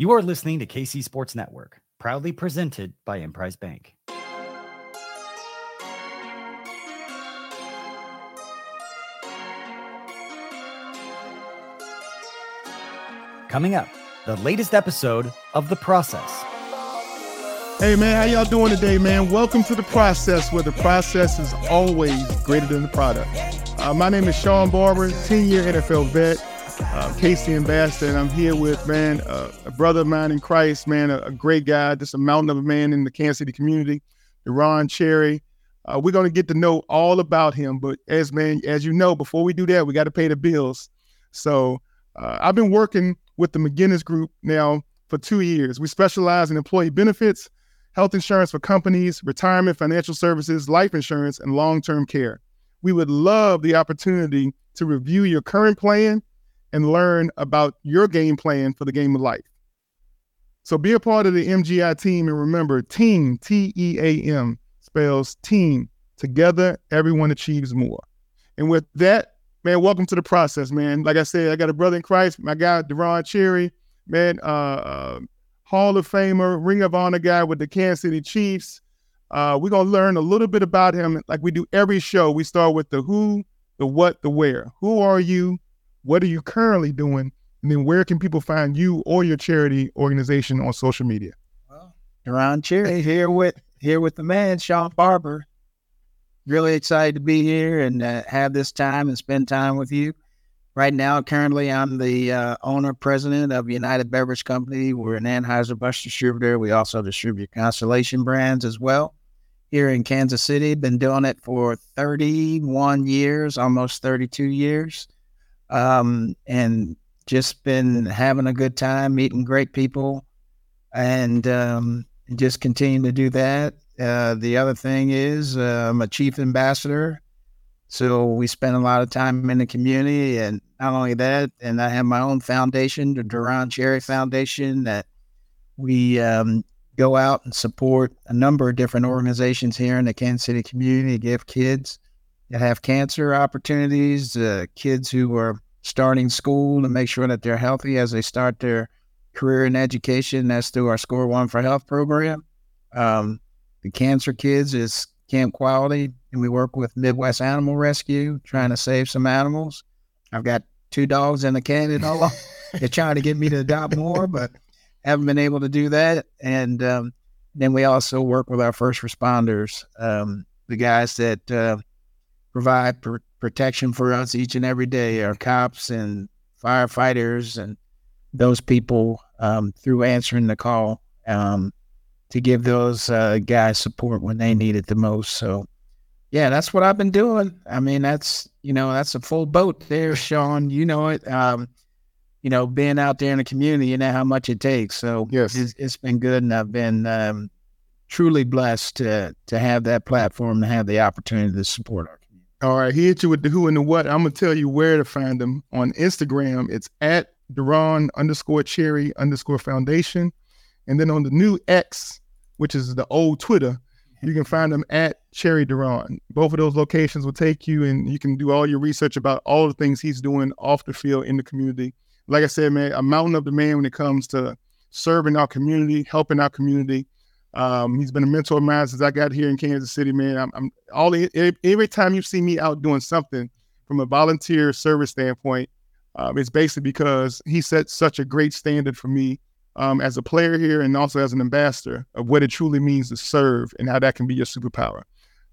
You are listening to KC Sports Network, proudly presented by Emprise Bank. Coming up, the latest episode of The Process. Hey man, how y'all doing today, man? Welcome to the process, where the process is always greater than the product. Uh, my name is Shawn Barber, 10-year NFL vet, uh, KC ambassador, and I'm here with man, uh, a brother of mine in Christ, man, a, a, great guy, just a mountain of a man in the Kansas City community, Deron Cherry. Uh, we're gonna get to know all about him, but as man, as you know, before we do that, we got to pay the bills. So uh, I've been working with the McGinnis Group now for two years. We specialize in employee benefits health insurance for companies, retirement, financial services, life insurance, and long term care. We would love the opportunity to review your current plan and learn about your game plan for the game of life. So be a part of the MGI team and remember team, T E A M, spells team. Together, everyone achieves more. And with that, man, welcome to the process, man. Like I said, I got a brother in Christ, my guy, Deron Cherry, man. Uh, uh, Hall of Famer, Ring of Honor guy with the Kansas City Chiefs. Uh, we're going to learn a little bit about him like we do every show. We start with the who, the what, the where. Who are you? What are you currently doing? And then where can people find you or your charity organization on social media? Well, Cherry here with here with the man, Shawn Barber. Really excited to be here and uh, have this time and spend time with you. Right now, currently, I'm the uh, owner president of United Beverage Company. We're an Anheuser-Busch distributor. We also distribute Constellation brands as well here in Kansas City. Been doing it for 31 years, almost 32 years, um, and just been having a good time, meeting great people, and um, just continue to do that. Uh, the other thing is, uh, I'm a chief ambassador so we spend a lot of time in the community, and not only that, and I have my own foundation, the Deron Cherry Foundation, that we um, go out and support a number of different organizations here in the Kansas City community, give kids have cancer opportunities, uh, kids who are starting school to make sure that they're healthy as they start their career in education. That's through our Score One for Health program. Um, the cancer kids is Camp Quality, and we work with Midwest Animal Rescue, trying to save some animals. I've got two dogs cat at all. They're trying to get me to adopt more, but haven't been able to do that. And um, then we also work with our first responders, um, the guys that uh, provide pr- protection for us each and every day, our cops and firefighters and those people um, through answering the call. Um, to give those uh, guys support when they need it the most. So, yeah, that's what I've been doing. I mean, that's you know, that's a full boat there, Shawn. You know it. Um, you know, being out there in the community, you know how much it takes. So, yes, it's, it's been good, and I've been um, truly blessed to to have that platform to have the opportunity to support our. All right, he hit you with the who and the what. I'm gonna tell you where to find them on Instagram. It's at Deron underscore Cherry underscore Foundation, and then on the new X, which is the old Twitter, you can find them at Cherry Deron. Both of those locations will take you and you can do all your research about all the things he's doing off the field in the community. Like I said, man, a mountain of the man when it comes to serving our community, helping our community. Um, he's been a mentor of mine since I got here in Kansas City, man. I'm, I'm all every time you see me out doing something from a volunteer service standpoint, um, it's basically because he set such a great standard for me um, as a player here and also as an ambassador of what it truly means to serve and how that can be your superpower.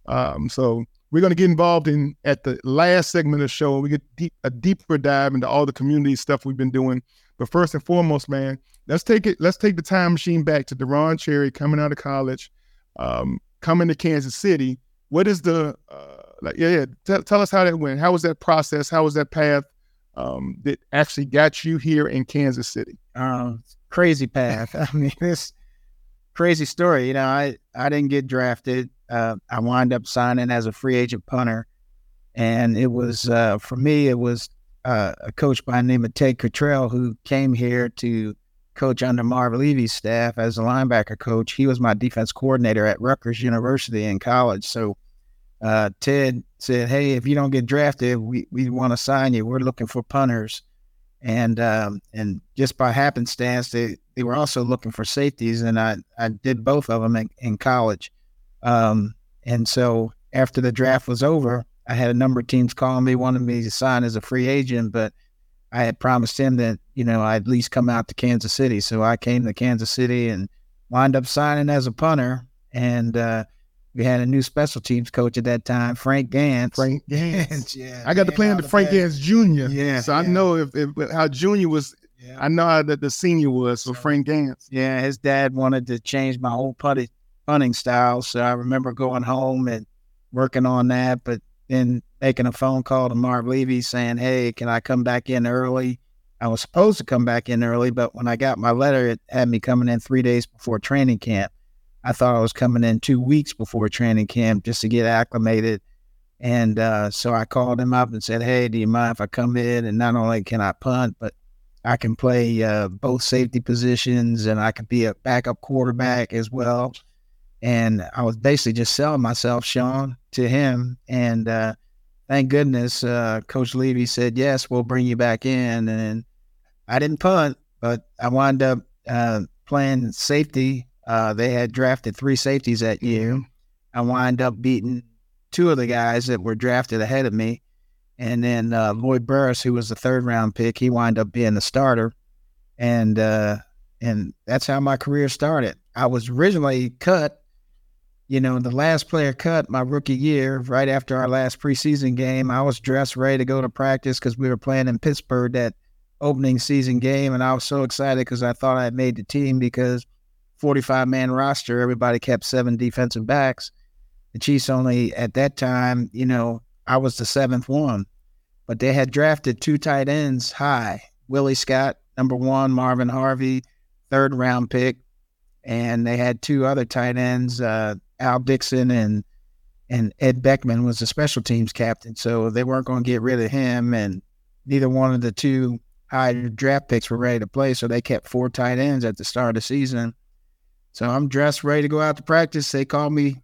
Um, so we're going to get involved in at the last segment of the show. We get deep, a deeper dive into all the community stuff we've been doing. But first and foremost, man, let's take it. Let's take the time machine back to Deron Cherry coming out of college, um, coming to Kansas City. What is the uh, like? Yeah, yeah. Tell, tell us how that went. How was that process? How was that path um, that actually got you here in Kansas City? Um, crazy path. I mean, this crazy story. You know, I I didn't get drafted. Uh, I wind up signing as a free agent punter, and it was uh, for me. It was uh, a coach by the name of Ted Cottrell who came here to coach under Marv Levy's staff as a linebacker coach. He was my defense coordinator at Rutgers University in college. So uh, Ted said, "Hey, if you don't get drafted, we we want to sign you. We're looking for punters." and um, and just by happenstance, they they were also looking for safeties, and I I did both of them in, in college. Um, and so after the draft was over, I had a number of teams calling me, wanting me to sign as a free agent, but I had promised him that you know I'd at least come out to Kansas City. So I came to Kansas City and wound up signing as a punter. And uh, we had a new special teams coach at that time, Frank Gansz. Frank Gansz. yeah, I got to play under Frank Gansz Jr. Yeah, So I know if, if how Junior was, Yeah. I know how the, the senior was. So So- Frank Gansz. Yeah, his dad wanted to change my whole putting punting style. So I remember going home and working on that, but then making a phone call to Marv Levy saying, Hey, can I come back in early? I was supposed to come back in early, but when I got my letter, it had me coming in three days before training camp. I thought I was coming in two weeks before training camp just to get acclimated. And uh, so I called him up and said, Hey, do you mind if I come in? And not only can I punt, but I can play uh, both safety positions and I can be a backup quarterback as well. And I was basically just selling myself, Shawn, to him. And uh, thank goodness uh, Coach Levy said, yes, we'll bring you back in. And I didn't punt, but I wound up uh, playing safety. Uh, they had drafted three safeties that year. I wound up beating two of the guys that were drafted ahead of me. And then uh, Lloyd Burruss, who was the third round pick, he wound up being the starter. And uh, and that's how my career started. I was originally cut, you know, the last player cut my rookie year, right after our last preseason game. I was dressed, ready to go to practice because we were playing in Pittsburgh that opening season game. And I was so excited because I thought I had made the team because 45 man roster, everybody kept seven defensive backs. The Chiefs only, at that time, you know, I was the seventh one, but they had drafted two tight ends high Willie Scott, number one, Marvin Harvey, third round pick. And they had two other tight ends, uh, Al Dixon and and Ed Beckman was the special teams captain. So they weren't going to get rid of him. And neither one of the two high draft picks were ready to play. So they kept four tight ends at the start of the season. So I'm dressed, ready to go out to practice. They called me,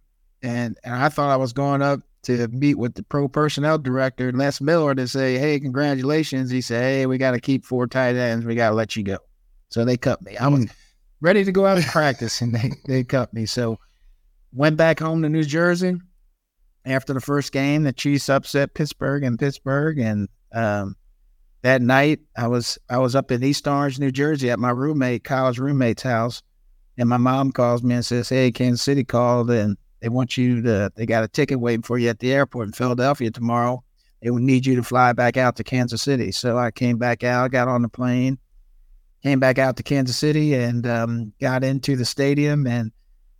and, and I thought I was going up to meet with the pro personnel director, Les Miller, to say, hey, congratulations. He said, hey, we got to keep four tight ends. We got to let you go. So they cut me. I was ready to go out to practice, and they, they cut me. So went back home to New Jersey. After the first game, the Chiefs upset Pittsburgh and Pittsburgh, and um, that night I was I was up in East Orange, New Jersey, at my roommate, college roommate's house, and my mom calls me and says, "Hey, Kansas City called, and they want you to. They got a ticket waiting for you at the airport in Philadelphia tomorrow. They would need you to fly back out to Kansas City." So I came back out, got on the plane, came back out to Kansas City, and um, got into the stadium and.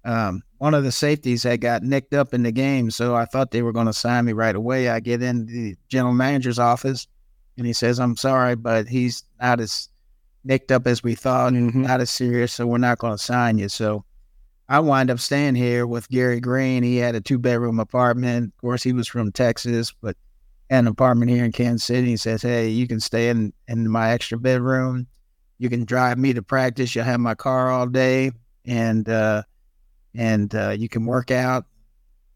Um, one of the safeties had got nicked up in the game, so I thought they were going to sign me right away. I get in the general manager's office, and he says, "I'm sorry, but he's not as nicked up as we thought, and not as serious, so we're not going to sign you." So I wind up staying here with Gary Green. He had a two bedroom apartment. Of course, he was from Texas, but had an apartment here in Kansas City. He says, "Hey, you can stay in in my extra bedroom. You can drive me to practice. You'll have my car all day, and." uh and uh, you can work out,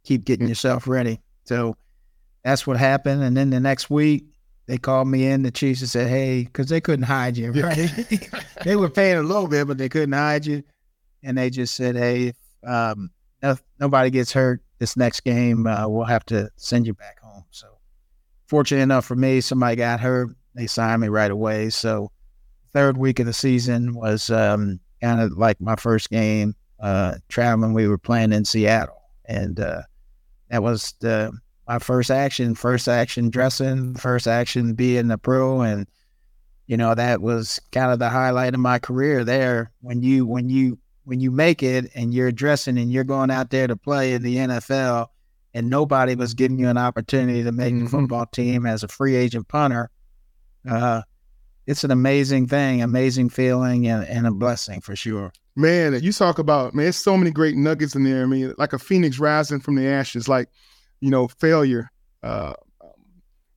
keep getting yourself ready. So that's what happened. And then the next week, they called me in. The Chiefs and said, "Hey," because they couldn't hide you, right? they were paying a little bit, but they couldn't hide you. And they just said, "Hey, if um, no, nobody gets hurt this next game, uh, we'll have to send you back home." So, fortunate enough for me, somebody got hurt. They signed me right away. So, third week of the season was um, kind of like my first game uh, traveling. We were playing in Seattle, and uh, that was the my first action. First action dressing. First action being a pro, and you know that was kind of the highlight of my career there. When you when you when you make it and you're dressing and you're going out there to play in the NFL, and nobody was giving you an opportunity to make the football team as a free agent punter. Uh, it's an amazing thing, amazing feeling, and, and a blessing for sure. Man, you talk about man, there's so many great nuggets in there. I mean, like a phoenix rising from the ashes, like you know, failure, uh,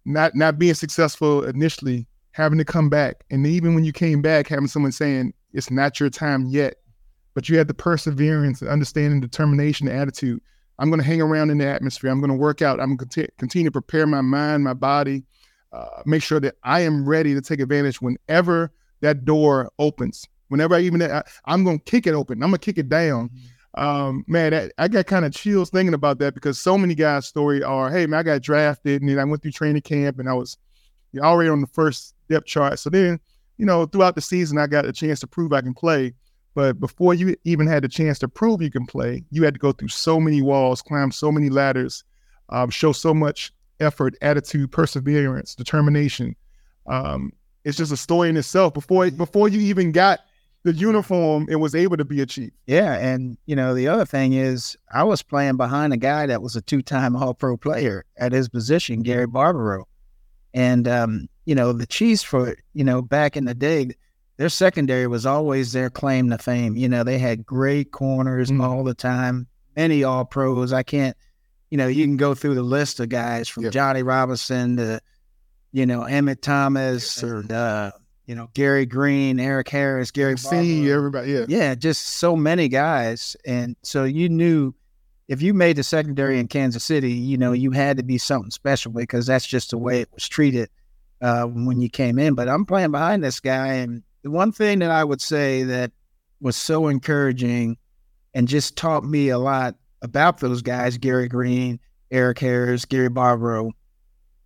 not not being successful initially, having to come back, and even when you came back, having someone saying it's not your time yet, but you had the perseverance, understanding, determination, attitude. I'm going to hang around in the atmosphere. I'm going to work out. I'm going to continue to prepare my mind, my body, uh, make sure that I am ready to take advantage whenever that door opens Whenever I even, I, am gonna kick it open. I'm gonna kick it down. Mm-hmm. Um, man, that, I got kind of chills thinking about that because so many guys' story are, hey man, I got drafted and then I went through training camp and I was already on the first depth chart. So then, you know, throughout the season, I got a chance to prove I can play. But before you even had the chance to prove you can play, you had to go through so many walls, climb so many ladders, um, show so much effort, attitude, perseverance, determination. Um, it's just a story in itself. Before before you even got the uniform, it was able to be achieved. Yeah, and you know the other thing is, I was playing behind a guy that was a two-time All-Pro player at his position, Gary Barbaro, and um, you know the Chiefs for you know back in the day, their secondary was always their claim to fame. You know they had great corners mm-hmm. all the time, many All-Pros. I can't you know, you can go through the list of guys from yep. Johnny Robinson to, you know, Emmitt Thomas yes, and, uh, you know, Gary Green, Eric Harris, Gary C, everybody. Yeah. Yeah. Just so many guys. And so you knew if you made the secondary in Kansas City, you know, you had to be something special because that's just the way it was treated uh, when you came in. But I'm playing behind this guy. And the one thing that I would say that was so encouraging and just taught me a lot about those guys, Gary Green, Eric Harris, Gary Barbaro,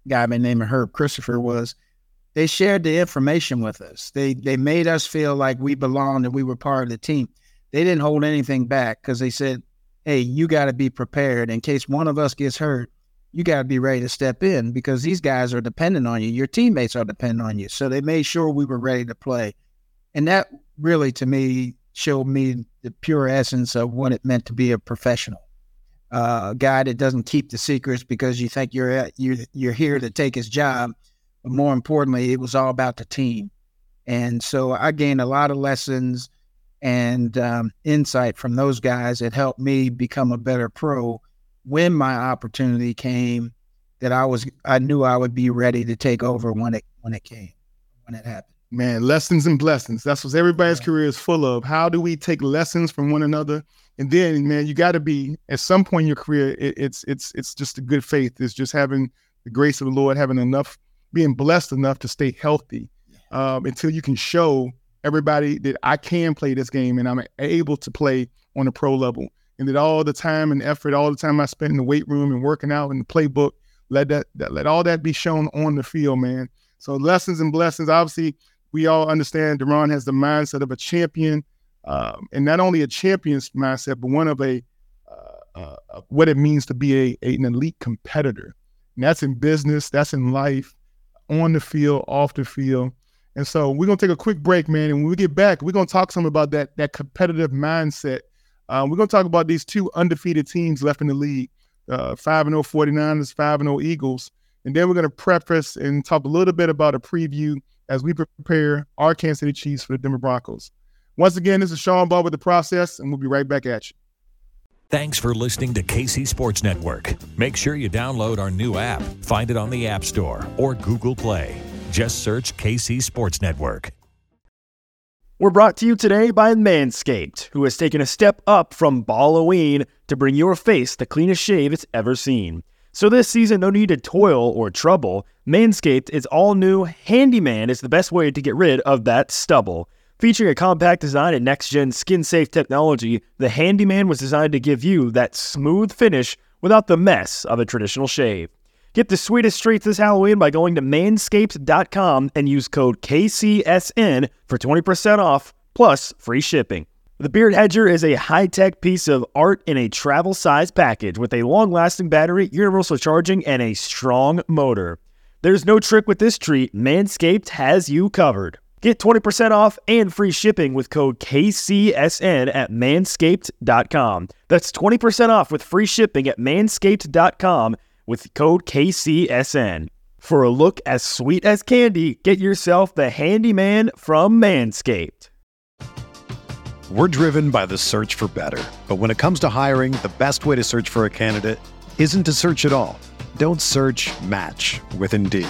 guy by the name of Herb Christopher, was they shared the information with us. They they made us feel like we belonged and we were part of the team. They didn't hold anything back because they said, "Hey, you got to be prepared in case one of us gets hurt. You got to be ready to step in because these guys are dependent on you. Your teammates are dependent on you." So they made sure we were ready to play, and that really, to me, showed me the pure essence of what it meant to be a professional uh, a guy that doesn't keep the secrets because you think you're at, you're you're here to take his job. But more importantly, it was all about the team, and so I gained a lot of lessons and um, insight from those guys that helped me become a better pro when my opportunity came. That I was I knew I would be ready to take over when it when it came when it happened. Man, lessons and blessings. That's what everybody's yeah. career is full of. How do we take lessons from one another? And then, man, you got to be at some point in your career. It, it's it's it's just a good faith. It's just having the grace of the Lord, having enough, being blessed enough to stay healthy um, until you can show everybody that I can play this game and I'm able to play on a pro level. And that all the time and effort, all the time I spent in the weight room and working out in the playbook, let that, that let all that be shown on the field, man. So lessons and blessings. Obviously, we all understand Deron has the mindset of a champion, um, and not only a champion's mindset, but one of a uh, uh, what it means to be a, a, an elite competitor. And that's in business, that's in life, on the field, off the field. And so we're gonna take a quick break, man. And when we get back, we're gonna talk some about that that competitive mindset. Um, we're gonna talk about these two undefeated teams left in the league, uh, five and 0 49ers, five and 0 Eagles. And then we're gonna preface and talk a little bit about a preview as we prepare our Kansas City Chiefs for the Denver Broncos. Once again, this is Sean Ball with The Process, and we'll be right back at you. Thanks for listening to KC Sports Network. Make sure you download our new app. Find it on the App Store or Google Play. Just search KC Sports Network. We're brought to you today by Manscaped, who has taken a step up from Halloween to bring your face the cleanest shave it's ever seen. So this season, no need to toil or trouble. Manscaped is all new. Handyman is the best way to get rid of that stubble. Featuring a compact design and next gen skin safe technology, the Handyman was designed to give you that smooth finish without the mess of a traditional shave. Get the sweetest treats this Halloween by going to manscaped.com and use code KCSN for 20% off plus free shipping. The Beard Hedger is a high tech piece of art in a travel size package with a long lasting battery, universal charging, and a strong motor. There's no trick with this treat, Manscaped has you covered. Get 20% off and free shipping with code KCSN at manscaped.com. That's 20% off with free shipping at manscaped.com with code KCSN. For a look as sweet as candy, get yourself the handyman from Manscaped. We're driven by the search for better. But when it comes to hiring, the best way to search for a candidate isn't to search at all. Don't search match with Indeed.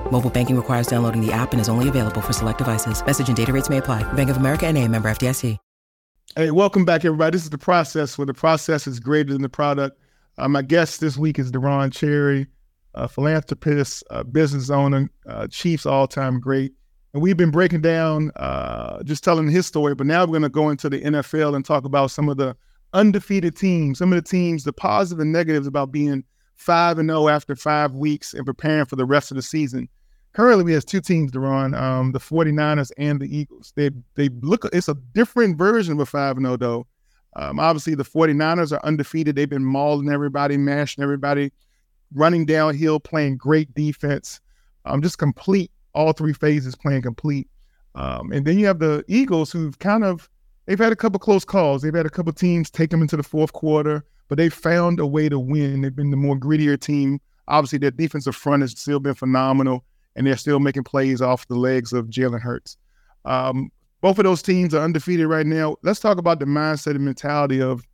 Mobile banking requires downloading the app and is only available for select devices. Message and data rates may apply. Bank of America and a member FDIC. Hey, welcome back, everybody. This is The Process, where the process is greater than the product. Uh, my guest this week is Deron Cherry a philanthropist, a business owner, uh, Chiefs all time great. And we've been breaking down, uh, just telling his story, but now we're going to go into the NFL and talk about some of the undefeated teams, some of the teams, the positives and negatives about being 5 and 0 after five weeks and preparing for the rest of the season. Currently, we have two teams, Deron, um, the 49ers and the Eagles. They they look, it's a different version of a 5 0, though. Um, obviously, the 49ers are undefeated. They've been mauling everybody, mashing everybody running downhill, playing great defense, um, just complete all three phases, playing complete. Um, and then you have the Eagles, who've kind of they've had a couple close calls. They've had a couple teams take them into the fourth quarter, but they found a way to win. They've been the more grittier team. Obviously, their defensive front has still been phenomenal, and they're still making plays off the legs of Jalen Hurts. Um, both of those teams are undefeated right now. Let's talk about the mindset and mentality of,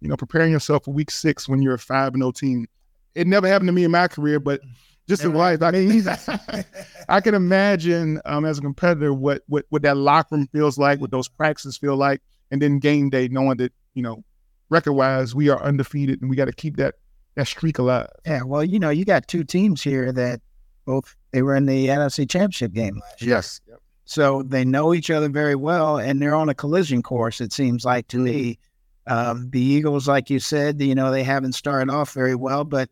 you know, preparing yourself for Week Six when you're a five and zero oh team it never happened to me in my career, but just in life, I mean, I can imagine um, as a competitor what, what what that locker room feels like, what those practices feel like, and then game day, knowing that you know, record wise, we are undefeated, and we got to keep that that streak alive. Yeah, well, you know, you got two teams here that both they were in the NFC Championship game last year. Yes. Yep. So they know each other very well, and they're on a collision course. It seems like to me. Um, the Eagles, like you said, you know, they haven't started off very well, but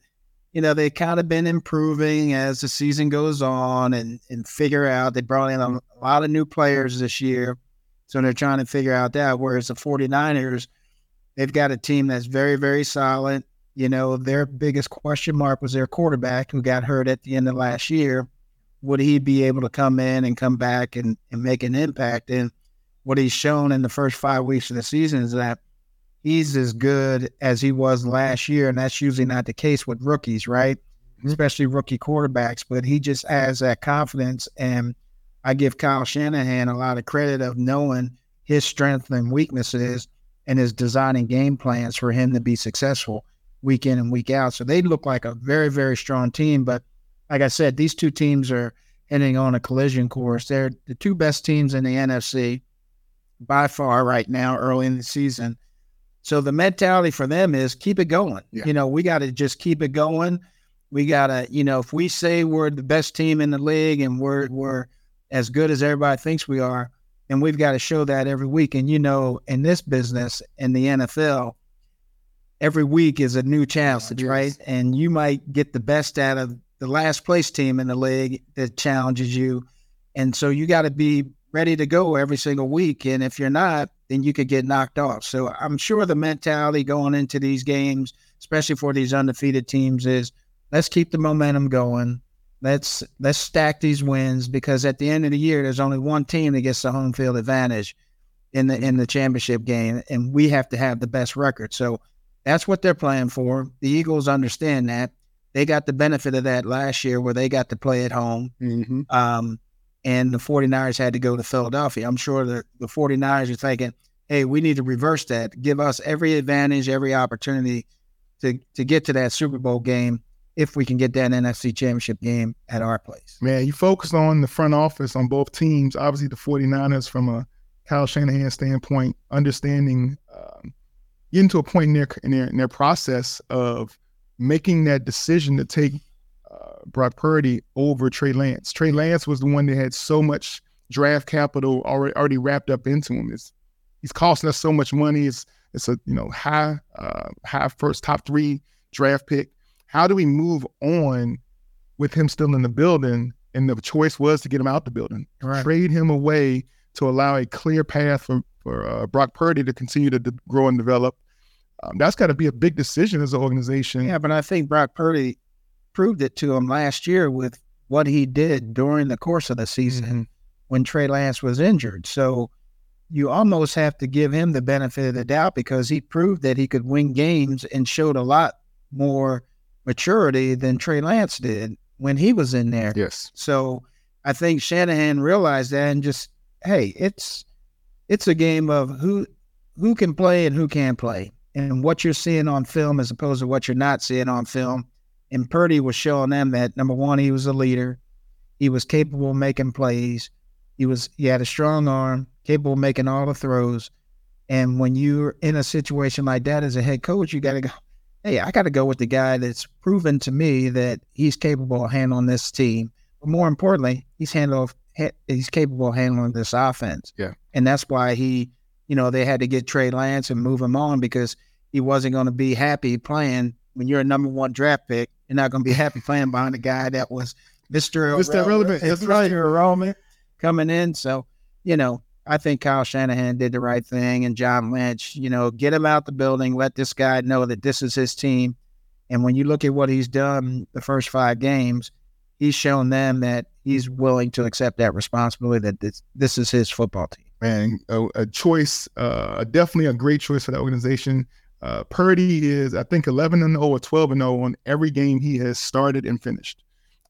you know, they've kind of been improving as the season goes on and, and figure out they brought in a, lot of new players this year. So they're trying to figure out that. Whereas the 49ers, they've got a team that's very, very solid. You know, their biggest question mark was their quarterback who got hurt at the end of last year. Would he be able to come in and come back and, and make an impact? And what he's shown in the first five weeks of the season is that he's as good as he was last year, and that's usually not the case with rookies, right? Mm-hmm. Especially rookie quarterbacks. But he just has that confidence, and I give Kyle Shanahan a lot of credit of knowing his strengths and weaknesses, and is designing game plans for him to be successful week in and week out. So they look like a very, very strong team. But like I said, these two teams are heading on a collision course. They're the two best teams in the NFC by far right now, early in the season. So the mentality for them is keep it going. Yeah. You know, we got to just keep it going. We got to, you know, if we say we're the best team in the league and we're we're as good as everybody thinks we are, and we've got to show that every week. And you know, in this business, in the NFL, every week is a new challenge, right? And you might get the best out of the last place team in the league that challenges you. And so you got to be ready to go every single week. And if you're not, then you could get knocked off. So I'm sure the mentality going into these games, especially for these undefeated teams, is let's keep the momentum going. Let's let's stack these wins because at the end of the year, there's only one team that gets the home field advantage in the in the championship game, and we have to have the best record. So that's what they're playing for. The Eagles understand that. They got the benefit of that last year where they got to play at home. Mm-hmm. Um, and the 49ers had to go to Philadelphia. I'm sure the, the 49ers are thinking, hey, we need to reverse that, give us every advantage, every opportunity to, to get to that Super Bowl game if we can get that NFC championship game at our place. Man, you focused on the front office on both teams. Obviously, the 49ers, from a Kyle Shanahan standpoint, understanding um, getting to a point in their in their, in their process of making that decision to take uh, Brock Purdy over Trey Lance. Trey Lance was the one that had so much draft capital already already wrapped up into him. It's, he's costing us so much money. It's it's a you know high uh, high first top three draft pick. How do we move on with him still in the building? And the choice was to get him out the building, Right. trade him away to allow a clear path for for uh, Brock Purdy to continue to de- grow and develop. Um, that's got to be a big decision as an organization. Yeah, but I think Brock Purdy proved it to him last year with what he did during the course of the season Mhm. when Trey Lance was injured. So you almost have to give him the benefit of the doubt because he proved that he could win games and showed a lot more maturity than Trey Lance did when he was in there. Yes. So I think Shanahan realized that and just, hey, it's it's a game of who who can play and who can't play, and what you're seeing on film as opposed to what you're not seeing on film. And Purdy was showing them that number one, he was a leader, he was capable of making plays, he was he had a strong arm, capable of making all the throws. And when you're in a situation like that as a head coach, you got to go. Hey, I got to go with the guy that's proven to me that he's capable of handling this team. But more importantly, he's handle he's capable of handling this offense. Yeah. and that's why he, you know, they had to get Trey Lance and move him on because he wasn't going to be happy playing when you're a number one draft pick. You're not going to be happy playing behind a guy that was Mr. Mr. Irrelevant. That's Mr. right. Irrelevant coming in. So, you know, I think Kyle Shanahan did the right thing and John Lynch, you know, get him out the building, let this guy know that this is his team. And when you look at what he's done the first five games, he's shown them that he's willing to accept that responsibility that this, this is his football team. Man, a, a choice, uh, definitely a great choice for that organization. Uh, Purdy is, I think, 11 and 0 or 12 and 0 on every game he has started and finished.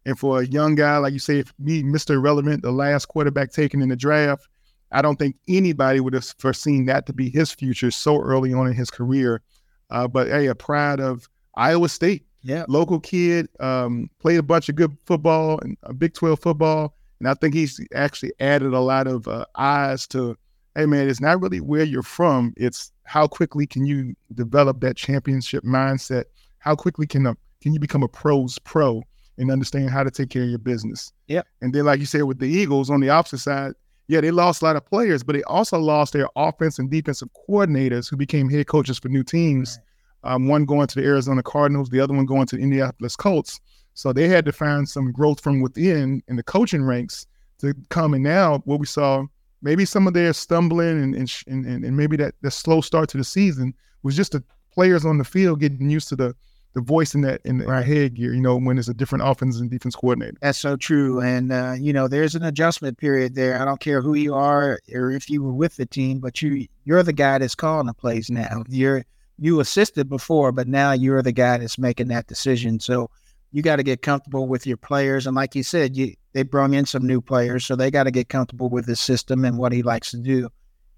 And for a young guy, like you say, if me, Mr. Irrelevant, the last quarterback taken in the draft, I don't think anybody would have foreseen that to be his future so early on in his career. Uh, but hey, a pride of Iowa State, Yeah. local kid, um, played a bunch of good football and uh, Big 12 football. And I think he's actually added a lot of uh, eyes to, hey, man, it's not really where you're from. It's how quickly can you develop that championship mindset? How quickly can, a, can you become a pro's pro and understand how to take care of your business? Yeah. And then, like you said, with the Eagles on the opposite side, yeah, they lost a lot of players, but they also lost their offense and defensive coordinators who became head coaches for new teams. Um, one going to the Arizona Cardinals, the other one going to the Indianapolis Colts. So they had to find some growth from within in the coaching ranks to come. And now what we saw, maybe some of their stumbling and and, and, and maybe that the slow start to the season was just the players on the field getting used to the the voice in that in Right. headgear. You know, when it's a different offense and defense coordinator. That's so true. And, uh, you know, there's an adjustment period there. I don't care who you are or if you were with the team, but you, you're the guy that's calling the plays now. You're, you assisted before, but now you're the guy that's making that decision. So you got to get comfortable with your players. And like you said, you, they brought in some new players, so they got to get comfortable with the system and what he likes to do.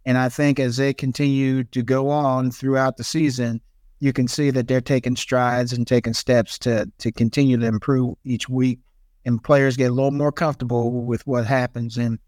And I think as they continue to go on throughout the season, you can see that they're taking strides and taking steps to to continue to improve each week and players get a little more comfortable with what happens. And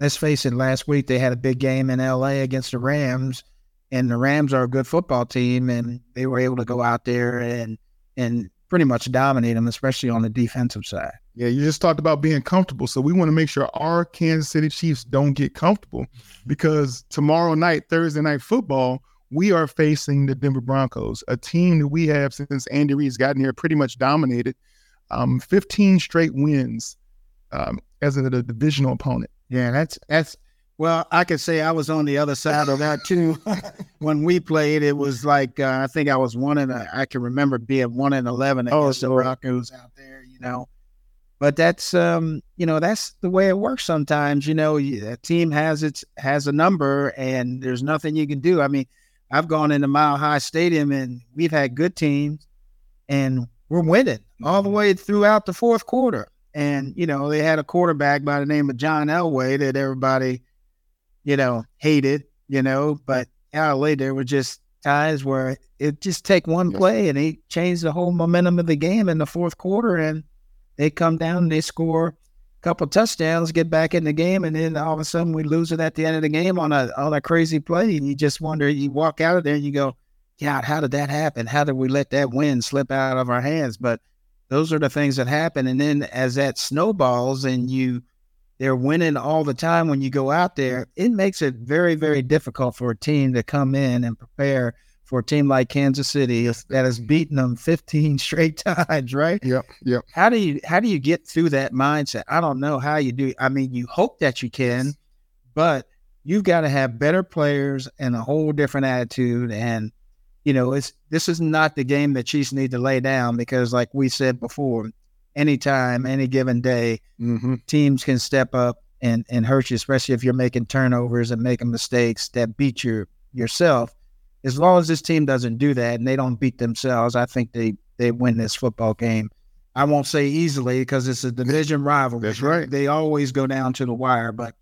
let's face it, last week they had a big game in LA against the Rams, and the Rams are a good football team, and they were able to go out there and and pretty much dominate them, especially on the defensive side. Yeah, you just talked about being comfortable. So we want to make sure our Kansas City Chiefs don't get comfortable because tomorrow night, Thursday night football, we are facing the Denver Broncos, a team that we have since Andy Reid's gotten here pretty much dominated. Um, 15 straight wins um, as a, a divisional opponent. Yeah, that's that's well, I could say I was on the other side of that too. when we played, it was like uh, I think I was one in a, I can remember being one in eleven against the Lord. Broncos out there, you know. But that's um, you know, that's the way it works sometimes. You know, a team has its has a number, and there's nothing you can do. I mean, I've gone into Mile High Stadium, and we've had good teams, and we're winning all the way throughout the fourth quarter. And, you know, they had a quarterback by the name of John Elway that everybody, you know, hated, you know, but golly, there were just times where it just take one Yes. play and he changed the whole momentum of the game in the fourth quarter and they come down and they score a couple touchdowns, get back in the game, and then all of a sudden we lose it at the end of the game on a on a crazy play. And you just wonder, you walk out of there and you go, God, how did that happen? How did we let that win slip out of our hands? But those are the things that happen. And then as that snowballs and you they're winning all the time when you go out there, it makes it very, very difficult for a team to come in and prepare for a team like Kansas City that has beaten them 15 straight times, right? Yep, yep. How do you how do you get through that mindset? I don't know how you do. I mean, you hope that you can, but you've got to have better players and a whole different attitude and you know, it's this is not the game that Chiefs need to lay down because, like we said before, anytime, any given day, mm-hmm. teams can step up and and hurt you, especially if you're making turnovers and making mistakes that beat you yourself. As long as this team doesn't do that and they don't beat themselves, I think they they win this football game. I won't say easily because it's a division rivalry. That's right. They always go down to the wire, but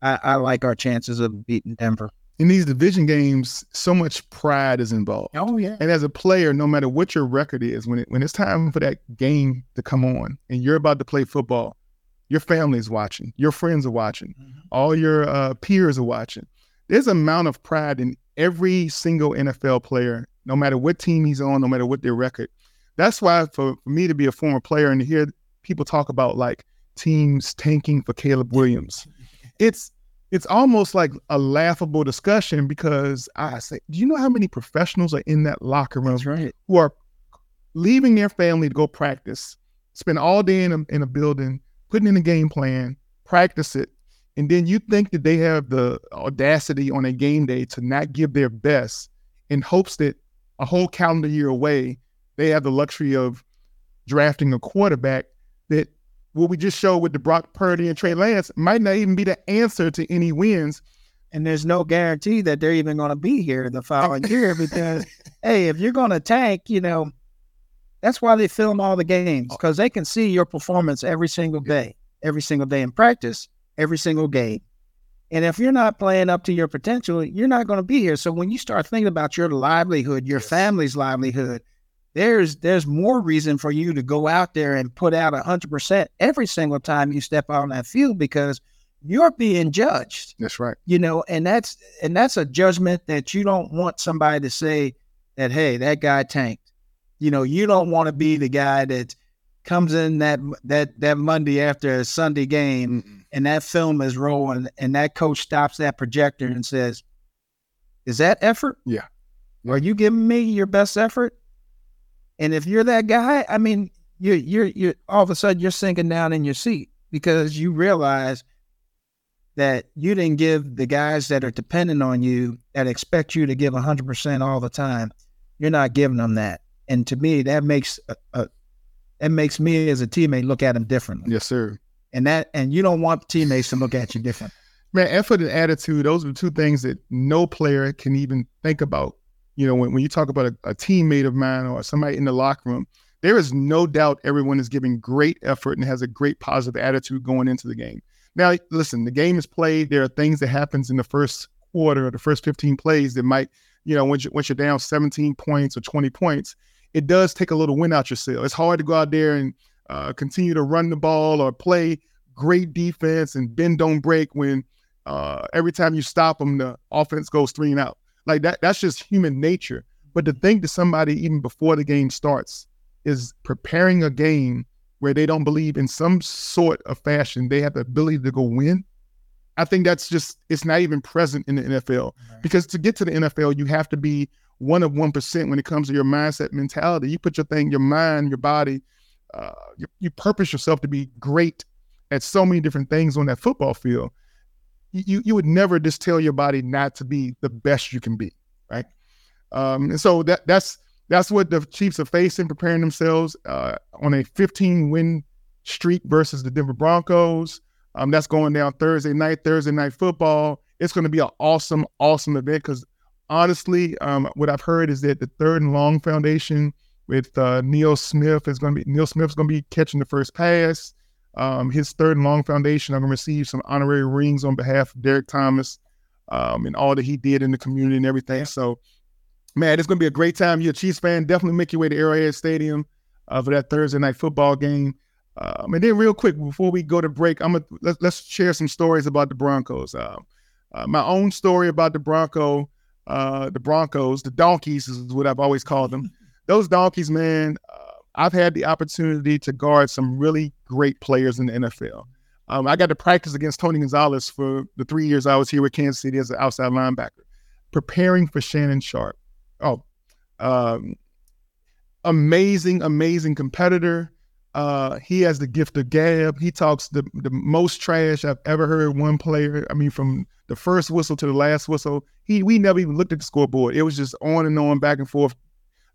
I, I like our chances of beating Denver in these division games, so much pride is involved. Oh yeah. And as a player, no matter what your record is, when it, when it's time for that game to come on, and you're about to play football, your family's watching, your friends are watching, mm-hmm. all your uh, peers are watching. There's an amount of pride in every single NFL player, no matter what team he's on, no matter what their record. That's why for, for me to be a former player and to hear people talk about like teams tanking for Caleb Williams, it's it's almost like a laughable discussion because I say, do you know how many professionals are in that locker room right. who are leaving their family to go practice, spend all day in a, in a building, putting in a game plan, practice it, and then you think that they have the audacity on a game day to not give their best in hopes that a whole calendar year away, they have the luxury of drafting a quarterback that what we just showed with the Brock Purdy and Trey Lance might not even be the answer to any wins. And there's no guarantee that they're even going to be here the following year because, hey, if you're going to tank, you know, that's why they film all the games because they can see your performance every single day, every single day in practice, every single game. And if you're not playing up to your potential, you're not going to be here. So when you start thinking about your livelihood, your family's livelihood, there's there's more reason for you to go out there and put out a hundred percent every single time you step out on that field because you're being judged. That's right. You know, and that's and that's a judgment that you don't want somebody to say that hey, that guy tanked. You know, you don't want to be the guy that comes in that that that Monday after a Sunday game Mm-mm. and that film is rolling and that coach stops that projector and says, "Is that effort? Yeah. Are you giving me your best effort?" And if you're that guy, I mean, you're you're you're all of a sudden you're sinking down in your seat because you realize that you didn't give the guys that are dependent on you that expect you to give 100% all the time you're not giving them that. And to me that makes a, a, that makes me as a teammate look at them differently. Yes sir. And that and you don't want teammates to look at you different. Man effort and attitude those are two things that no player can even think about you know, when, when you talk about a, a teammate of mine or somebody in the locker room, there is no doubt everyone is giving great effort and has a great positive attitude going into the game. Now, listen, the game is played. There are things that happens in the first quarter or the first 15 plays that might, you know, once, you, once you're down 17 points or 20 points, it does take a little wind out your sail. It's hard to go out there and uh, continue to run the ball or play great defense and bend don't break when uh, every time you stop them, the offense goes three and out. Like that, that's just human nature. But to think that somebody even before the game starts is preparing a game where they don't believe in some sort of fashion they have the ability to go win. I think that's just it's not even present in the NFL right. because to get to the NFL you have to be one of one percent when it comes to your mindset mentality. You put your thing, your mind, your body, uh, you, you purpose yourself to be great at so many different things on that football field you you would never just tell your body not to be the best you can be, right? Um, and so that that's that's what the Chiefs are facing, preparing themselves uh, on a 15 win streak versus the Denver Broncos. Um, that's going down Thursday night, Thursday night football. It's going to be an awesome, awesome event because honestly, um, what I've heard is that the Third and Long Foundation with uh, Neil Smith is going to be Neil Smith's going to be catching the first pass. Um, his third and long foundation are going to receive some honorary rings on behalf of Derrick Thomas um, and all that he did in the community and everything. So, man, it's going to be a great time. You're a Chiefs fan. Definitely make your way to Arrowhead Stadium uh, for that Thursday night football game. Um, and then, real quick, before we go to break, I'm gonna let's, let's share some stories about the Broncos. Uh, uh, my own story about the Bronco. uh, the Broncos, the donkeys is what I've always called them. Those donkeys, man, uh, I've had the opportunity to guard some really great players in the NFL. Um, I got to practice against Tony Gonzalez for the three years I was here with Kansas City as an outside linebacker, preparing for Shannon Sharpe. Oh, um, amazing, amazing competitor. Uh, he has the gift of gab. He talks the the most trash I've ever heard one player. I mean, from the first whistle to the last whistle, he we never even looked at the scoreboard. It was just on and on, back and forth.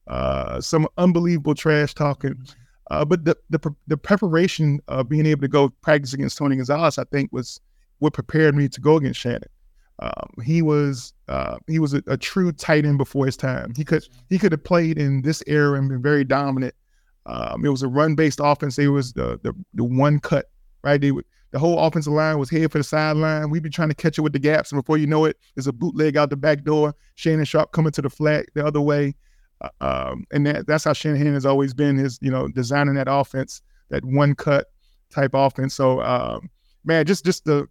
Uh, some unbelievable trash talking. Uh, but the, the the preparation of being able to go practice against Tony Gonzalez, I think, was what prepared me to go against Shannon. Um, he was uh, he was a, a, true tight end before his time. He could he could have played in this era and been very dominant. Um, it was a run based offense. It was the, the the one cut right. They would, the whole offensive line was head for the sideline. We'd be trying to catch it with the gaps, and before you know it, there's a bootleg out the back door. Shannon Sharpe coming to the flat the other way. Uh, um, and that, that's how Shanahan has always been his, you know, designing that offense, that one cut type offense. So, um, man, just just the,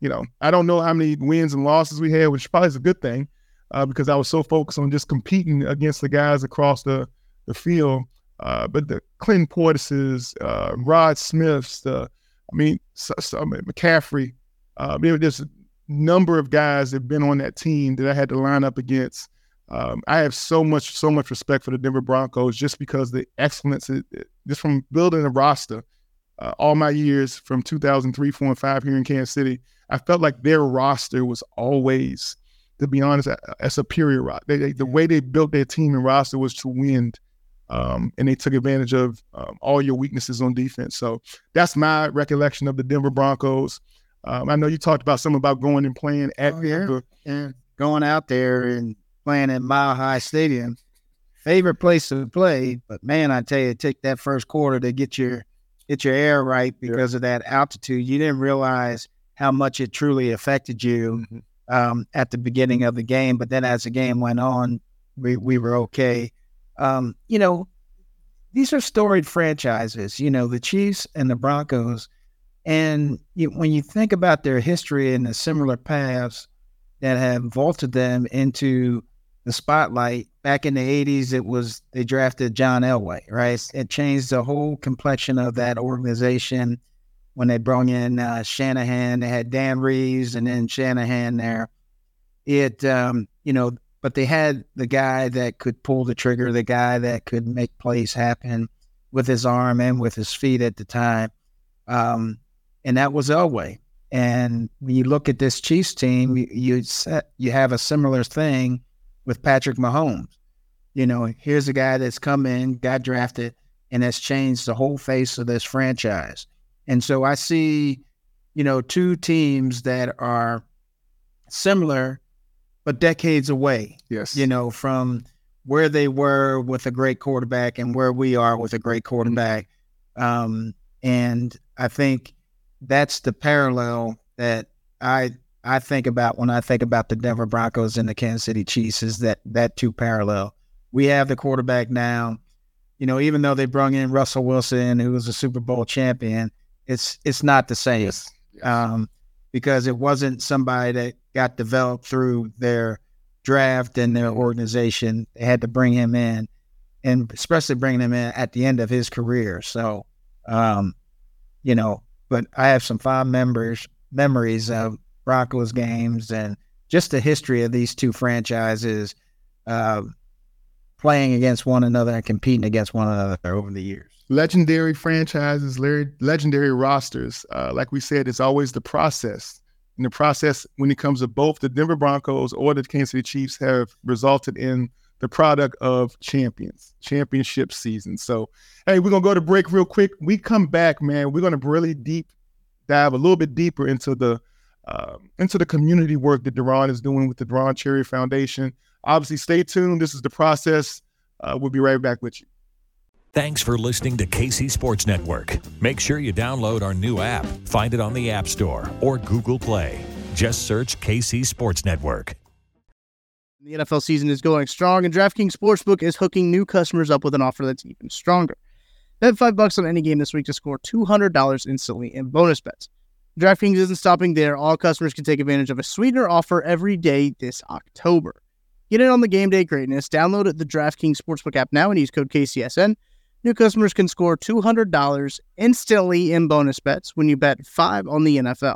you know, I don't know how many wins and losses we had, which probably is a good thing, uh, because I was so focused on just competing against the guys across the the field. Uh, but the Clinton Portis's, uh, Rod Smiths, the, I mean, so, so, McCaffrey, uh, there's a number of guys that have been on that team that I had to line up against um, I have so much, so much respect for the Denver Broncos just because the excellence, just from building a roster uh, all my years from 2003, 4, and 5 here in Kansas City, I felt like their roster was always, to be honest, a, a superior roster. The way they built their team and roster was to win. Um, and they took advantage of um, all your weaknesses on defense. So that's my recollection of the Denver Broncos. Um, I know you talked about something about going and playing at oh, yeah. Denver. Yeah, going out there and playing at Mile High Stadium. Favorite place to play, but man, I tell you, it took that first quarter to get your get your air right because yeah. of that altitude. You didn't realize how much it truly affected you mm-hmm. um, at the beginning of the game, but then as the game went on, we we were okay. Um, you know, these are storied franchises. You know, the Chiefs and the Broncos, and you, when you think about their history and the similar paths that have vaulted them into the spotlight. Back in the 80s, it was they drafted John Elway, right? It changed the whole complexion of that organization when they brought in uh, Shanahan. They had Dan Reeves and then Shanahan there. It, um, you know, but they had the guy that could pull the trigger, the guy that could make plays happen with his arm and with his feet at the time. Um, and that was Elway. And when you look at this Chiefs team, you, you set, you have a similar thing with Patrick Mahomes. You know, here's a guy that's come in, got drafted, and has changed the whole face of this franchise. And so I see, you know, two teams that are similar, but decades away. Yes. You know, from where they were with a great quarterback and where we are with a great quarterback. Um, and I think that's the parallel that I I think about when I think about the Denver Broncos and the Kansas City Chiefs is that that two parallel. We have the quarterback now. You know, even though they brought in Russell Wilson, who was a Super Bowl champion, it's it's not the same yes. um, because it wasn't somebody that got developed through their draft and their organization. They had to bring him in, and especially bringing him in at the end of his career. So, um, you know, but I have some fond members memories of Broncos games and just the history of these two franchises uh, playing against one another and competing against one another over the years. Legendary franchises, legendary rosters. Uh, like we said, it's always the process. And the process, when it comes to both the Denver Broncos or the Kansas City Chiefs, have resulted in the product of champions, championship season. So, hey, we're gonna go to break real quick. We come back, man. We're gonna really deep dive a little bit deeper into the um, into the community work that Deron is doing with the Deron Cherry Foundation. Obviously, stay tuned. This is the process. Uh, we'll be right back with you. Thanks for listening to KC Sports Network. Make sure you download our new app. Find it on the App Store or Google Play. Just search KC Sports Network. The NFL season is going strong, and DraftKings Sportsbook is hooking new customers up with an offer that's even stronger. Bet five bucks on any game this week to score $200 instantly in bonus bets. DraftKings isn't stopping there. All customers can take advantage of a sweetener offer every day this October. Get in on the game day greatness. Download the DraftKings Sportsbook app now and use code KCSN. New customers can score $200 instantly in bonus bets when you bet five on the NFL.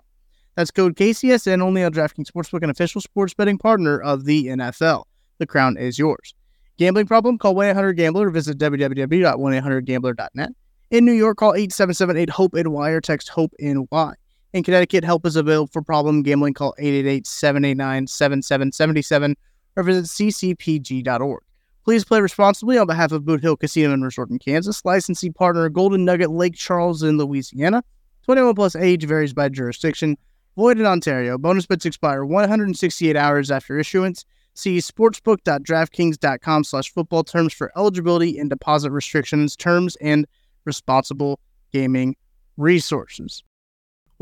That's code KCSN only on DraftKings Sportsbook, an official sports betting partner of the NFL. The crown is yours. Gambling problem? Call 1 800 Gambler or visit www.1800Gambler.net. In New York, call 877 8 HOPE NY or text HOPE NY. In Connecticut, help is available for problem gambling. Call 888 789 7777 or visit ccpg.org. Please play responsibly on behalf of Boot Hill Casino and Resort in Kansas. Licensee partner Golden Nugget Lake Charles in Louisiana. 21 plus age varies by jurisdiction. Void in Ontario. Bonus bets expire 168 hours after issuance. See sportsbook.draftkings.com slash football terms for eligibility and deposit restrictions, terms, and responsible gaming resources.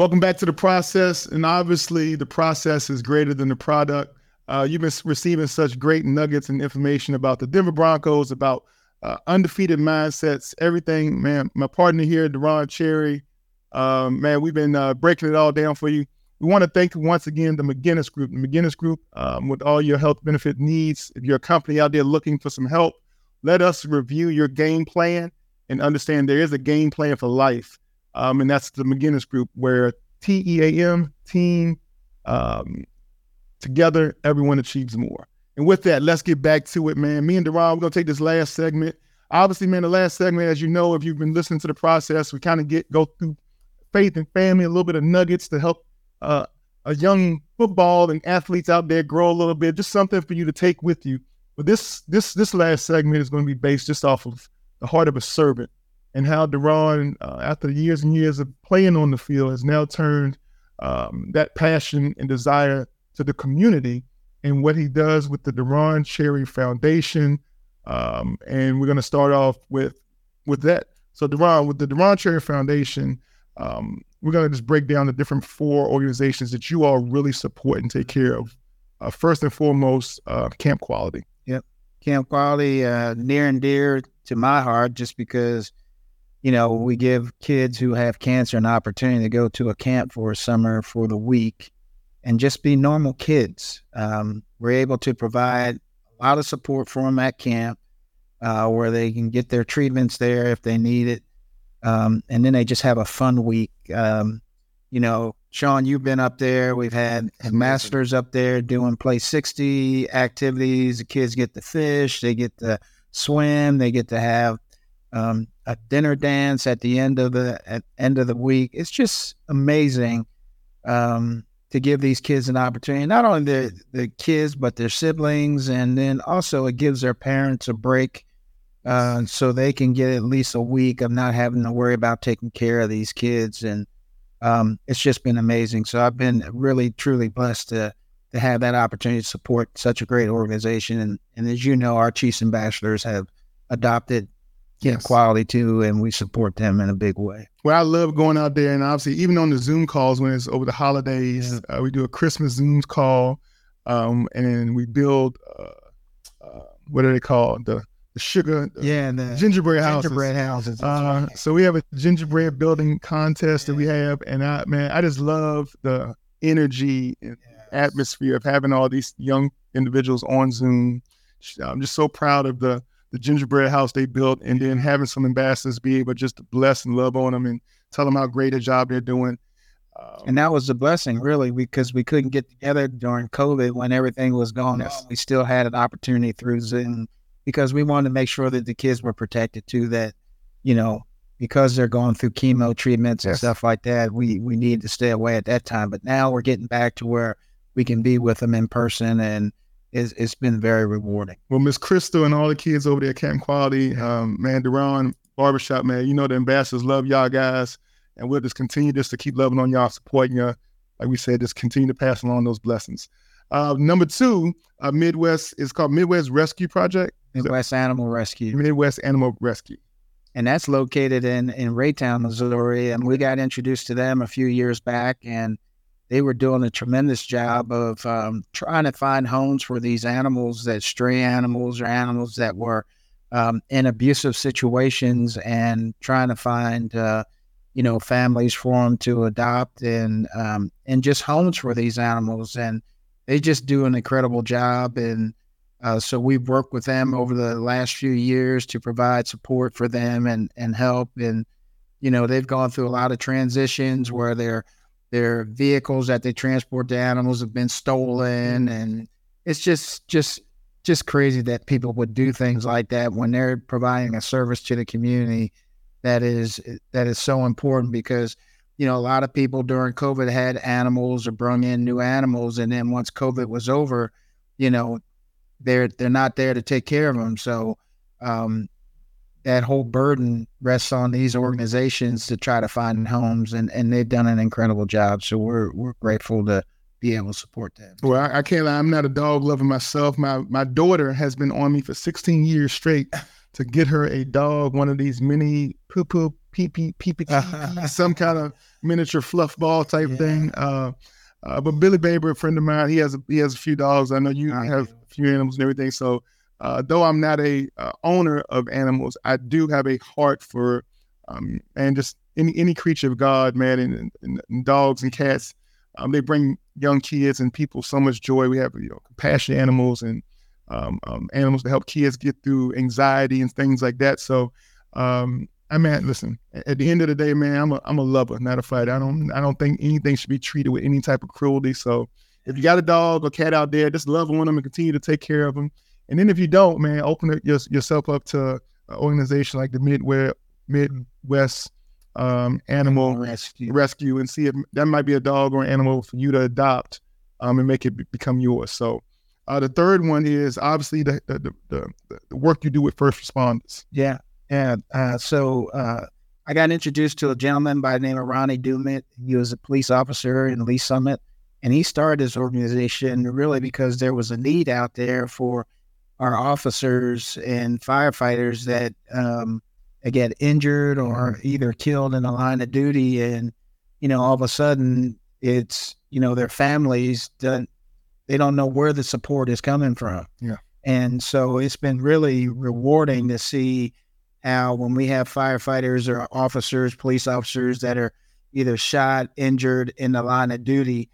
Welcome back to the process. And obviously, the process is greater than the product. Uh, you've been receiving such great nuggets and information about the Denver Broncos, about uh, undefeated mindsets, everything, man. My partner here, Deron Cherry, um, man, we've been uh, breaking it all down for you. We want to thank once again the McGinnis Group. The McGinnis Group, um, with all your health benefit needs. If you're a company out there looking for some help, let us review your game plan and understand there is a game plan for life. Um, and that's the McGinnis Group, where T E A M, team, um, Together, everyone achieves more. And with that, let's get back to it, man. Me and Deron, we're gonna take this last segment. Obviously, man, the last segment, as you know, if you've been listening to the process, we kind of get go through faith and family, a little bit of nuggets to help uh, a young football and athletes out there grow a little bit, just something for you to take with you. But this this this last segment is going to be based just off of the heart of a servant and how Deron, uh, after years and years of playing on the field, has now turned um, that passion and desire to the community and what he does with the Deron Cherry Foundation. Um, and we're going to start off with with that. So Deron, with the Deron Cherry Foundation, um, we're going to just break down the different four organizations that you all really support and take care of. Uh, first and foremost, uh, Camp Quality. Yep, Camp Quality, uh, near and dear to my heart, just because you know we give kids who have cancer an opportunity to go to a camp for a summer for the week and just be normal kids. Um, we're able to provide a lot of support for them at camp uh, where they can get their treatments there if they need it. Um, and then they just have a fun week. Um, you know, Shawn, you've been up there. We've had masters up there doing play 60 activities. The kids get to fish, they get to swim, they get to have um, a dinner dance at the end of the at end of the week. It's just amazing um, to give these kids an opportunity, not only the, the kids, but their siblings. And then also it gives their parents a break uh, so they can get at least a week of not having to worry about taking care of these kids. And um, it's just been amazing. So I've been really, truly blessed to, to have that opportunity to support such a great organization. And, and as you know, our Chiefs ambassadors have adopted yes. quality too, and we support them in a big way. Well, I love going out there, and obviously, even on the Zoom calls when it's over the holidays, yeah. uh, we do a Christmas Zoom call, um, and then we build uh, uh, what are they called the the sugar, the yeah, the gingerbread houses. Gingerbread houses. Uh, so we have a gingerbread building contest yeah. that we have, and I man, I just love the energy and yes. atmosphere of having all these young individuals on Zoom. I'm just so proud of the the gingerbread house they built, and then having some ambassadors be able just to bless and love on them and tell them how great a job they're doing. Um, and that was a blessing, really, because we couldn't get together during COVID when everything was going yes. on. We still had an opportunity through Zoom because we wanted to make sure that the kids were protected too. That you know, because they're going through chemo treatments yes. and stuff like that, we we need to stay away at that time. But now we're getting back to where we can be with them in person and it's, it's been very rewarding. Well, Miss Crystal and all the kids over there at Camp Quality, um, man, Deron Barbershop, man, you know the ambassadors love y'all guys, and we'll just continue just to keep loving on y'all, supporting y'all. Like we said, just continue to pass along those blessings. Uh, number two, uh, Midwest is called Midwest Rescue Project. Midwest Animal Rescue. Midwest Animal Rescue. And that's located in in Raytown, Missouri. And we got introduced to them a few years back, and they were doing a tremendous job of um, trying to find homes for these animals that stray animals or animals that were um, in abusive situations and trying to find uh, you know families for them to adopt and um, and just homes for these animals and they just do an incredible job and Uh, so we've worked with them over the last few years to provide support for them and and help. And you know they've gone through a lot of transitions where their their vehicles that they transport the animals have been stolen, and it's just just just crazy that people would do things like that when they're providing a service to the community that is that is so important because you know a lot of people during covid had animals or brung in new animals and then once covid was over you know they're they're not there to take care of them so um, that whole burden rests on these organizations to try to find homes and and they've done an incredible job so we're we're grateful to be able to support them. Well, I, I, can't lie. I'm not a dog lover myself. My my daughter has been on me for 16 years straight to get her a dog, one of these mini poo poo pee pee pee pee, some kind of miniature fluff ball type yeah. thing. Uh, uh, but Billy Baber, a friend of mine, he has a, he has a few dogs. I know you I have a few animals and everything. So uh, though I'm not a uh, owner of animals, I do have a heart for um, and just any any creature of God, man, and, and, and dogs and cats. Um, they bring young kids and people so much joy. We have you know compassionate animals and um, um, animals to help kids get through anxiety and things like that. So, um, I mean, listen. At the end of the day, man, I'm a I'm a lover, not a fighter. I don't I don't think anything should be treated with any type of cruelty. So, if you got a dog or cat out there, just love on them and continue to take care of them. And then if you don't, man, open your, yourself up to an organization like the Midwest Midwest um, animal rescue. rescue and see if that might be a dog or an animal for you to adopt um, and make it be- become yours. So uh, the third one is obviously the the, the the, work you do with first responders. Yeah, yeah. Uh, so uh, I got introduced to a gentleman by the name of Ronnie Dumit. He was a police officer in Lee's Summit, and he started his organization really because there was a need out there for our officers and firefighters that um, get injured or either killed in the line of duty and you know all of a sudden it's you know their families don't they don't know where the support is coming from. Yeah. And so it's been really rewarding to see how when we have firefighters or officers police officers that are either shot injured in the line of duty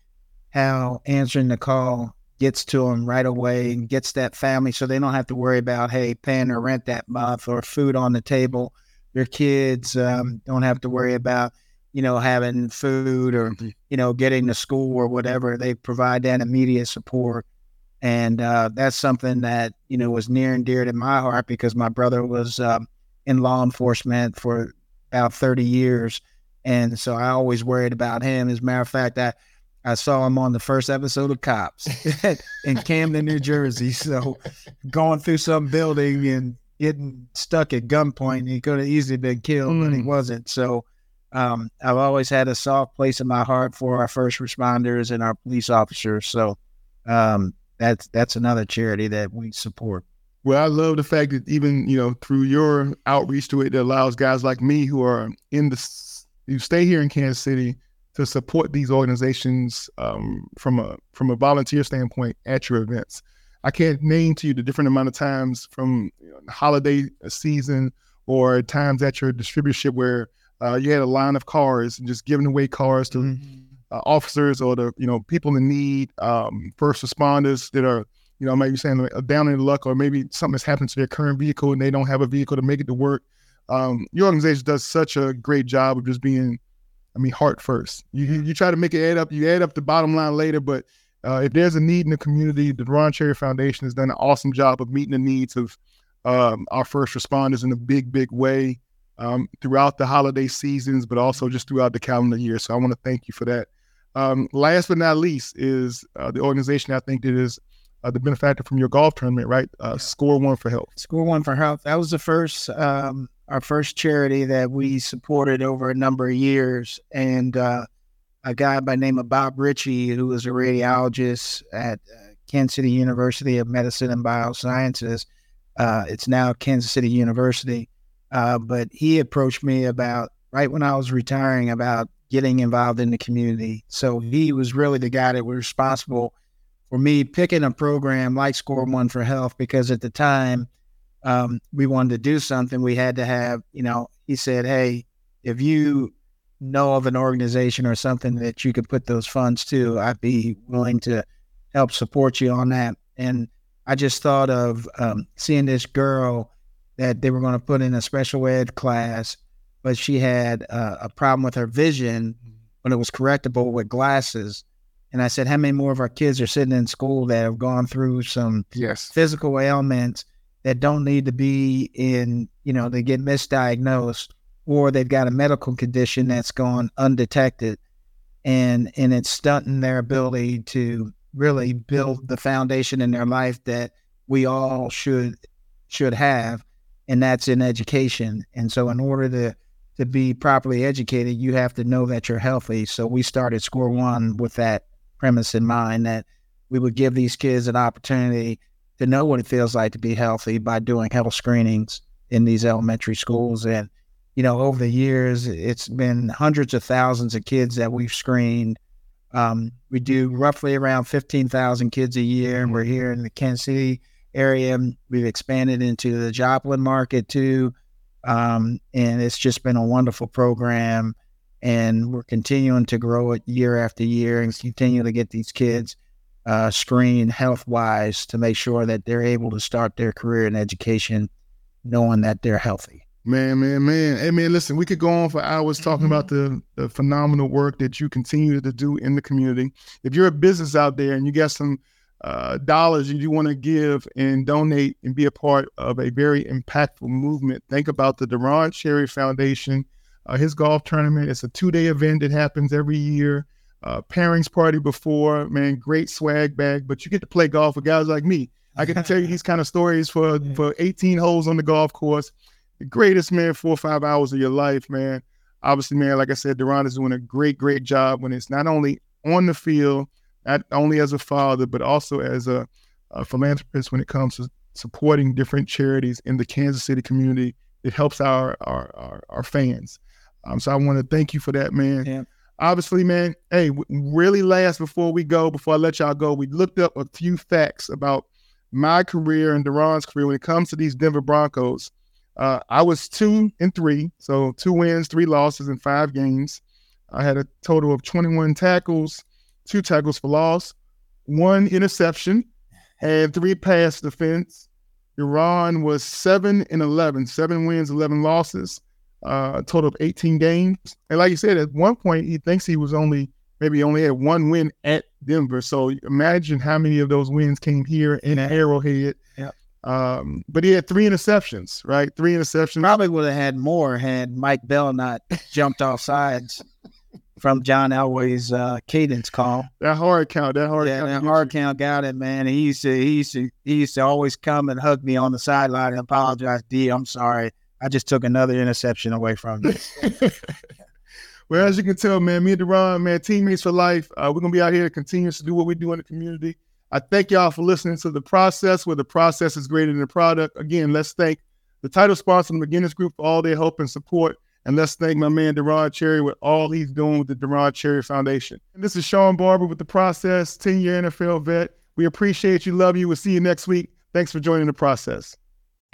how answering the call gets to them right away and gets that family so they don't have to worry about, hey, paying their rent that month or food on the table. Their kids um, don't have to worry about, you know, having food or, mm-hmm. you know, getting to school or whatever. They provide that immediate support. And uh, that's something that, you know, was near and dear to my heart because my brother was um, in law enforcement for about 30 years. And so I always worried about him. As a matter of fact, I, I saw him on the first episode of Cops in Camden, New Jersey. So going through some building and getting stuck at gunpoint, he could have easily been killed, mm. but he mm. wasn't. So um, I've always had a soft place in my heart for our first responders and our police officers. So um, that's that's another charity that we support. Well, I love the fact that even you know through your outreach to it, that allows guys like me who are in the you stay here in Kansas City to support these organizations um, from a from a volunteer standpoint at your events. I can't name to you the different amount of times from you know, holiday season or times at your distributorship where uh, you had a line of cars and just giving away cars to mm-hmm. uh, officers or the you know people in need, um, first responders that are you know maybe saying uh, down in luck or maybe something has happened to their current vehicle and they don't have a vehicle to make it to work. Um, your organization does such a great job of just being I mean, heart first. You you try to make it add up. You add up the bottom line later, but uh, if there's a need in the community, Deron Cherry Foundation has done an awesome job of meeting the needs of um, our first responders in a big, big way um, throughout the holiday seasons, but also just throughout the calendar year. So I want to thank you for that. Um, last but not least is uh, the organization I think that is uh, the benefactor from your golf tournament, right? Uh, Score One for Health. Score One for Health. That was the first um, our first charity that we supported over a number of years. And uh, a guy by name of Bob Ritchie, who was a radiologist at uh, Kansas City University of Medicine and Biosciences. Uh, it's now Kansas City University. Uh, but he approached me about right when I was retiring about getting involved in the community. So he was really the guy that was responsible for me picking a program like Score One for Health because at the time um, we wanted to do something, we had to have, you know, he said, hey, if you know of an organization or something that you could put those funds to, I'd be willing to help support you on that. And I just thought of um, seeing this girl that they were going to put in a special ed class, but she had uh, a problem with her vision when it was correctable with glasses. And I said, How many more of our kids are sitting in school that have gone through some Yes. physical ailments that don't need to be in, you know, they get misdiagnosed or they've got a medical condition that's gone undetected. And and it's stunting their ability to really build the foundation in their life that we all should should have and that's in education. And so in order to to be properly educated you have to know that you're healthy. So we started score one with that premise in mind that we would give these kids an opportunity to know what it feels like to be healthy by doing health screenings in these elementary schools. And you know over the years it's been hundreds of thousands of kids that we've screened. Um, we do roughly around 15,000 kids a year. And we're here in the Kansas City area. We've expanded into the Joplin market too. Um, and it's just been a wonderful program. And we're continuing to grow it year after year and continue to get these kids uh, screened health wise to make sure that they're able to start their career in education knowing that they're healthy. Man, man, man. Hey, man, listen, we could go on for hours talking about the, the phenomenal work that you continue to do in the community. If you're a business out there and you got some uh, dollars and you want to give and donate and be a part of a very impactful movement, think about the Deron Cherry Foundation. Uh, his golf tournament. It's a two day event that happens every year. Uh, pairings party before, man, great swag bag, but you get to play golf with guys like me. I can tell you these kind of stories for for 18 holes on the golf course. The greatest man, four or five hours of your life, man. Obviously, man, like I said, Deron is doing a great, great job when it's not only on the field, not only as a father, but also as a, a philanthropist when it comes to supporting different charities in the Kansas City community. It helps our our our, our fans. Um, so I want to thank you for that, man. Yeah. Obviously, man. Hey, really last before we go, before I let y'all go, we looked up a few facts about my career and Deron's career when it comes to these Denver Broncos. Uh, I was two and three, so two wins, three losses in five games. I had a total of 21 tackles, two tackles for loss, one interception, had three pass defense. Deron was seven and 11, seven wins, 11 losses, uh, a total of 18 games. And like you said, at one point, he thinks he was only, maybe only had one win at Denver. So imagine how many of those wins came here in Arrowhead. Yep. Um, but he had three interceptions, right? Three interceptions. Probably would have had more had Mike Bell not jumped off sides from John Elway's uh, cadence call. That hard count, that hard yeah, count. that hard count got it, man. He used to, he used to, he used to always come and hug me on the sideline and apologize. D, I'm sorry. I just took another interception away from you. well, as you can tell, man, me and Deron, man, teammates for life. Uh, we're gonna be out here continuing to do what we do in the community. I thank y'all for listening to the process, where the process is greater than the product. Again, let's thank the title sponsor, the McGinnis Group, for all their help and support. And let's thank my man Deron Cherry with all he's doing with the Deron Cherry Foundation. And this is Shawn Barber with the process, 10 year NFL vet. We appreciate you, love you. We'll see you next week. Thanks for joining the process.